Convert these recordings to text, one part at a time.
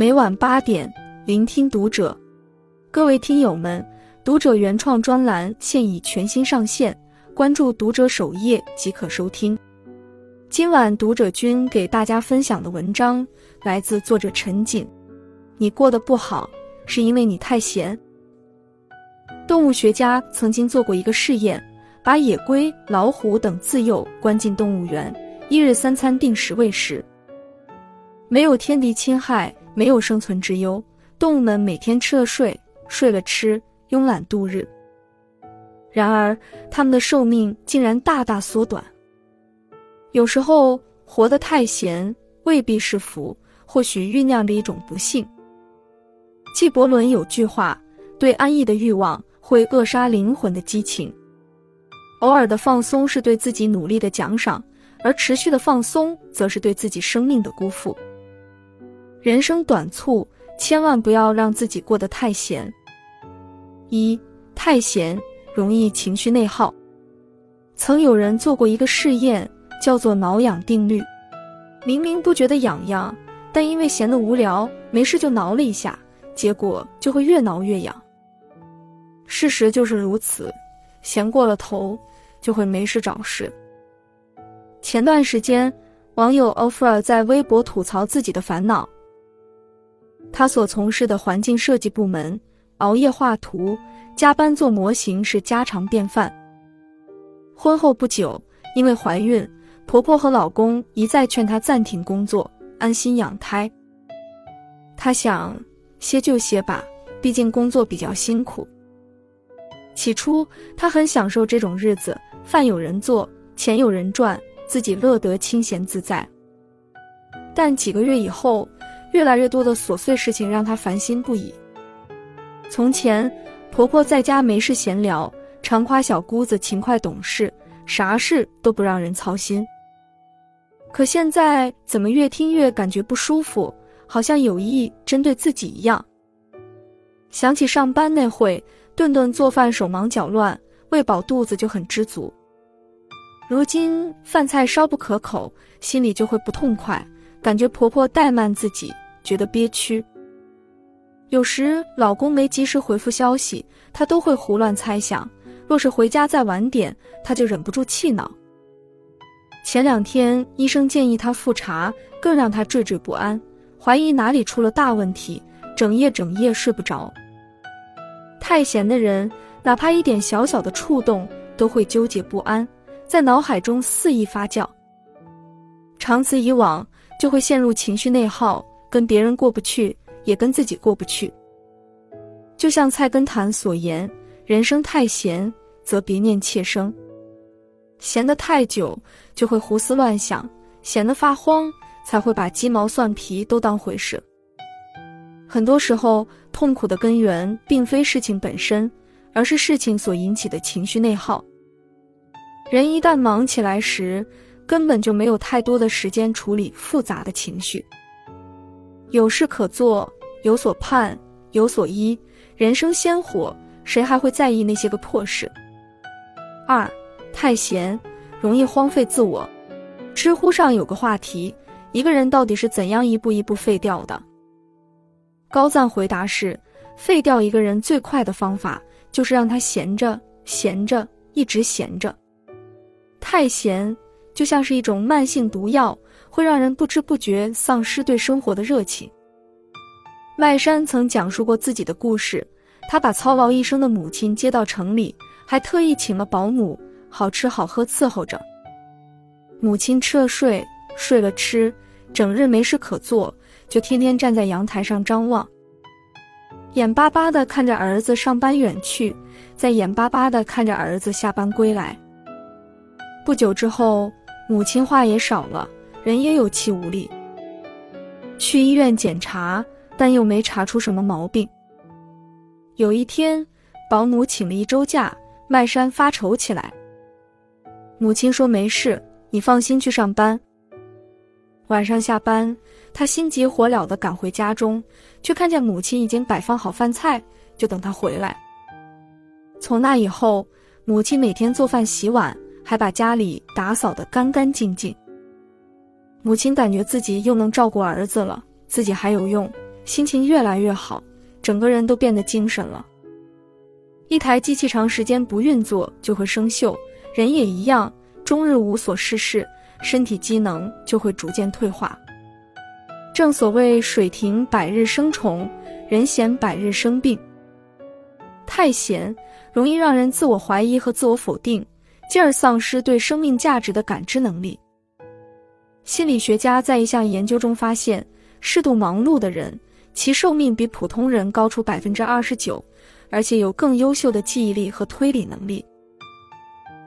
每晚八点，聆听读者。各位听友们，读者原创专栏现已全新上线，关注读者首页即可收听。今晚读者君给大家分享的文章来自作者陈锦。你过得不好，是因为你太闲。动物学家曾经做过一个试验，把野龟、老虎等自幼关进动物园，一日三餐定时喂食。没有天敌侵害，没有生存之忧，动物们每天吃了睡，睡了吃，慵懒度日。然而，它们的寿命竟然大大缩短。有时候，活得太闲未必是福，或许酝酿着一种不幸。纪伯伦有句话：“对安逸的欲望会扼杀灵魂的激情。”偶尔的放松是对自己努力的奖赏，而持续的放松则是对自己生命的辜负。人生短促，千万不要让自己过得太闲。一太闲容易情绪内耗。曾有人做过一个试验，叫做挠痒定律。明明不觉得痒痒，但因为闲得无聊，没事就挠了一下，结果就会越挠越痒。事实就是如此，闲过了头，就会没事找事。前段时间，网友 offer 在微博吐槽自己的烦恼。他所从事的环境设计部门，熬夜画图、加班做模型是家常便饭。婚后不久，因为怀孕，婆婆和老公一再劝她暂停工作，安心养胎。她想歇就歇吧，毕竟工作比较辛苦。起初，她很享受这种日子，饭有人做，钱有人赚，自己乐得清闲自在。但几个月以后，越来越多的琐碎事情让她烦心不已。从前，婆婆在家没事闲聊，常夸小姑子勤快懂事，啥事都不让人操心。可现在怎么越听越感觉不舒服，好像有意针对自己一样。想起上班那会，顿顿做饭手忙脚乱，喂饱肚子就很知足。如今饭菜稍不可口，心里就会不痛快。感觉婆婆怠慢自己，觉得憋屈。有时老公没及时回复消息，她都会胡乱猜想。若是回家再晚点，她就忍不住气恼。前两天医生建议她复查，更让她惴惴不安，怀疑哪里出了大问题，整夜整夜睡不着。太闲的人，哪怕一点小小的触动，都会纠结不安，在脑海中肆意发酵。长此以往。就会陷入情绪内耗，跟别人过不去，也跟自己过不去。就像菜根谭所言：“人生太闲，则别念妾生。”闲得太久，就会胡思乱想；闲得发慌，才会把鸡毛蒜皮都当回事。很多时候，痛苦的根源并非事情本身，而是事情所引起的情绪内耗。人一旦忙起来时，根本就没有太多的时间处理复杂的情绪。有事可做，有所盼，有所依，人生鲜活，谁还会在意那些个破事？二，太闲，容易荒废自我。知乎上有个话题：一个人到底是怎样一步一步废掉的？高赞回答是：废掉一个人最快的方法，就是让他闲着，闲着，一直闲着。太闲。就像是一种慢性毒药，会让人不知不觉丧失对生活的热情。麦山曾讲述过自己的故事，他把操劳一生的母亲接到城里，还特意请了保姆，好吃好喝伺候着。母亲吃了睡，睡了吃，整日没事可做，就天天站在阳台上张望，眼巴巴地看着儿子上班远去，再眼巴巴地看着儿子下班归来。不久之后。母亲话也少了，人也有气无力。去医院检查，但又没查出什么毛病。有一天，保姆请了一周假，麦山发愁起来。母亲说：“没事，你放心去上班。”晚上下班，他心急火燎地赶回家中，却看见母亲已经摆放好饭菜，就等他回来。从那以后，母亲每天做饭洗碗。还把家里打扫得干干净净。母亲感觉自己又能照顾儿子了，自己还有用，心情越来越好，整个人都变得精神了。一台机器长时间不运作就会生锈，人也一样，终日无所事事，身体机能就会逐渐退化。正所谓水停百日生虫，人闲百日生病。太闲容易让人自我怀疑和自我否定，进而丧失对生命价值的感知能力。心理学家在一项研究中发现，适度忙碌的人，其寿命比普通人高出百分之二十九。而且有更优秀的记忆力和推理能力。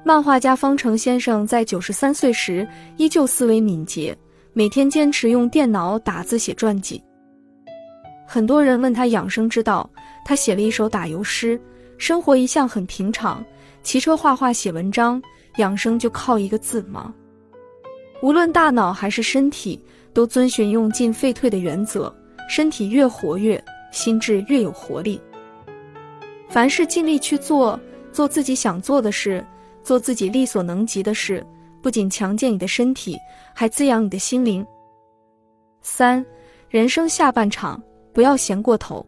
漫画家方成先生在九十三岁时依旧思维敏捷，每天坚持用电脑打字写传记。很多人问他养生之道，他写了一首打油诗：生活一向很平常，骑车、画画、写文章，养生就靠一个字忙？无论大脑还是身体，都遵循用进废退的原则，身体越活跃，心智越有活力。凡事尽力去做，做自己想做的事，做自己力所能及的事，不仅强健你的身体，还滋养你的心灵。三，人生下半场不要闲过头。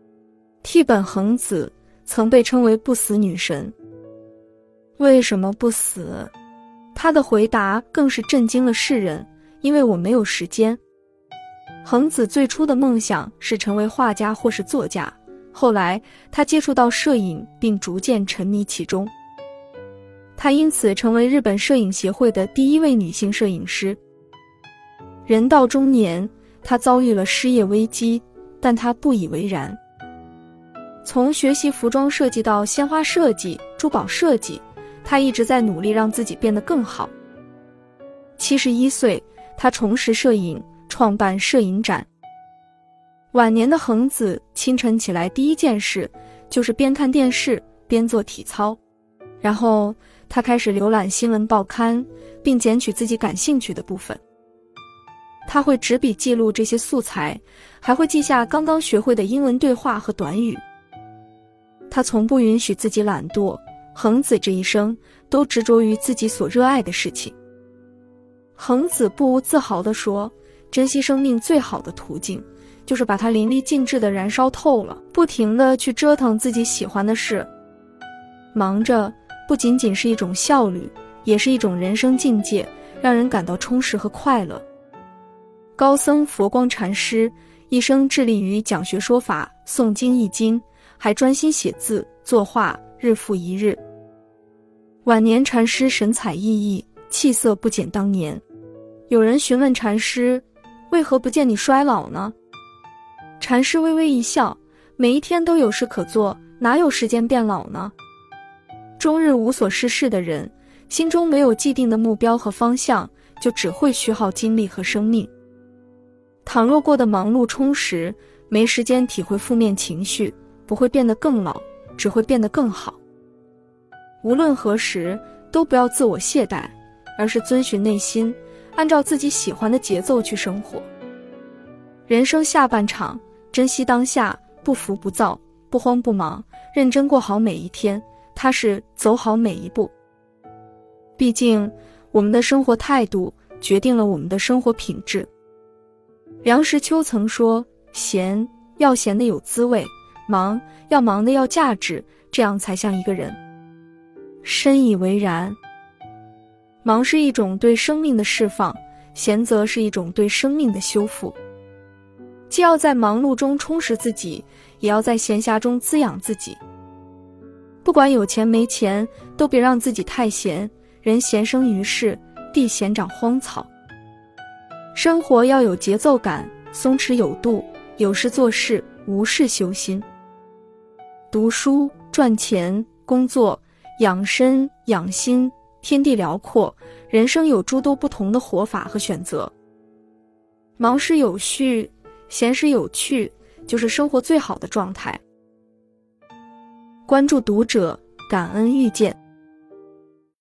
替本恒子曾被称为不死女神。为什么不死？他的回答更是震惊了世人。因为我没有时间。恒子最初的梦想是成为画家或是作家。后来，他接触到摄影，并逐渐沉迷其中。他因此成为日本摄影协会的第一位女性摄影师。人到中年，他遭遇了失业危机，但他不以为然。从学习服装设计到鲜花设计、珠宝设计，他一直在努力让自己变得更好。七十一岁，他重拾摄影，创办摄影展。晚年的恒子清晨起来第一件事就是边看电视边做体操，然后他开始浏览新闻报刊，并捡取自己感兴趣的部分。他会执笔记录这些素材，还会记下刚刚学会的英文对话和短语。他从不允许自己懒惰，恒子这一生都执着于自己所热爱的事情。恒子不无自豪地说：“珍惜生命最好的途径。”就是把它淋漓尽致的燃烧透了，不停的去折腾自己喜欢的事。忙着不仅仅是一种效率，也是一种人生境界，让人感到充实和快乐。高僧佛光禅师一生致力于讲学说法、诵经译经，还专心写字作画，日复一日。晚年禅师神采奕奕，气色不减当年。有人询问禅师：“为何不见你衰老呢？”禅师微微一笑，每一天都有事可做，哪有时间变老呢？终日无所事事的人，心中没有既定的目标和方向，就只会虚耗精力和生命。倘若过得忙碌充实，没时间体会负面情绪，不会变得更老，只会变得更好。无论何时，都不要自我懈怠，而是遵循内心，按照自己喜欢的节奏去生活。人生下半场。珍惜当下，不浮不躁，不慌不忙，认真过好每一天，踏实走好每一步。毕竟，我们的生活态度决定了我们的生活品质。梁实秋曾说：“闲要闲的有滋味，忙要忙的要价值，这样才像一个人。”深以为然。忙是一种对生命的释放，闲则是一种对生命的修复。既要在忙碌中充实自己，也要在闲暇中滋养自己。不管有钱没钱，都别让自己太闲。人闲生于世，地闲长荒草。生活要有节奏感，松弛有度，有事做事，无事修心。读书、赚钱、工作、养身、养心，天地辽阔，人生有诸多不同的活法和选择。忙时有序。闲时有趣，就是生活最好的状态。关注读者，感恩遇见。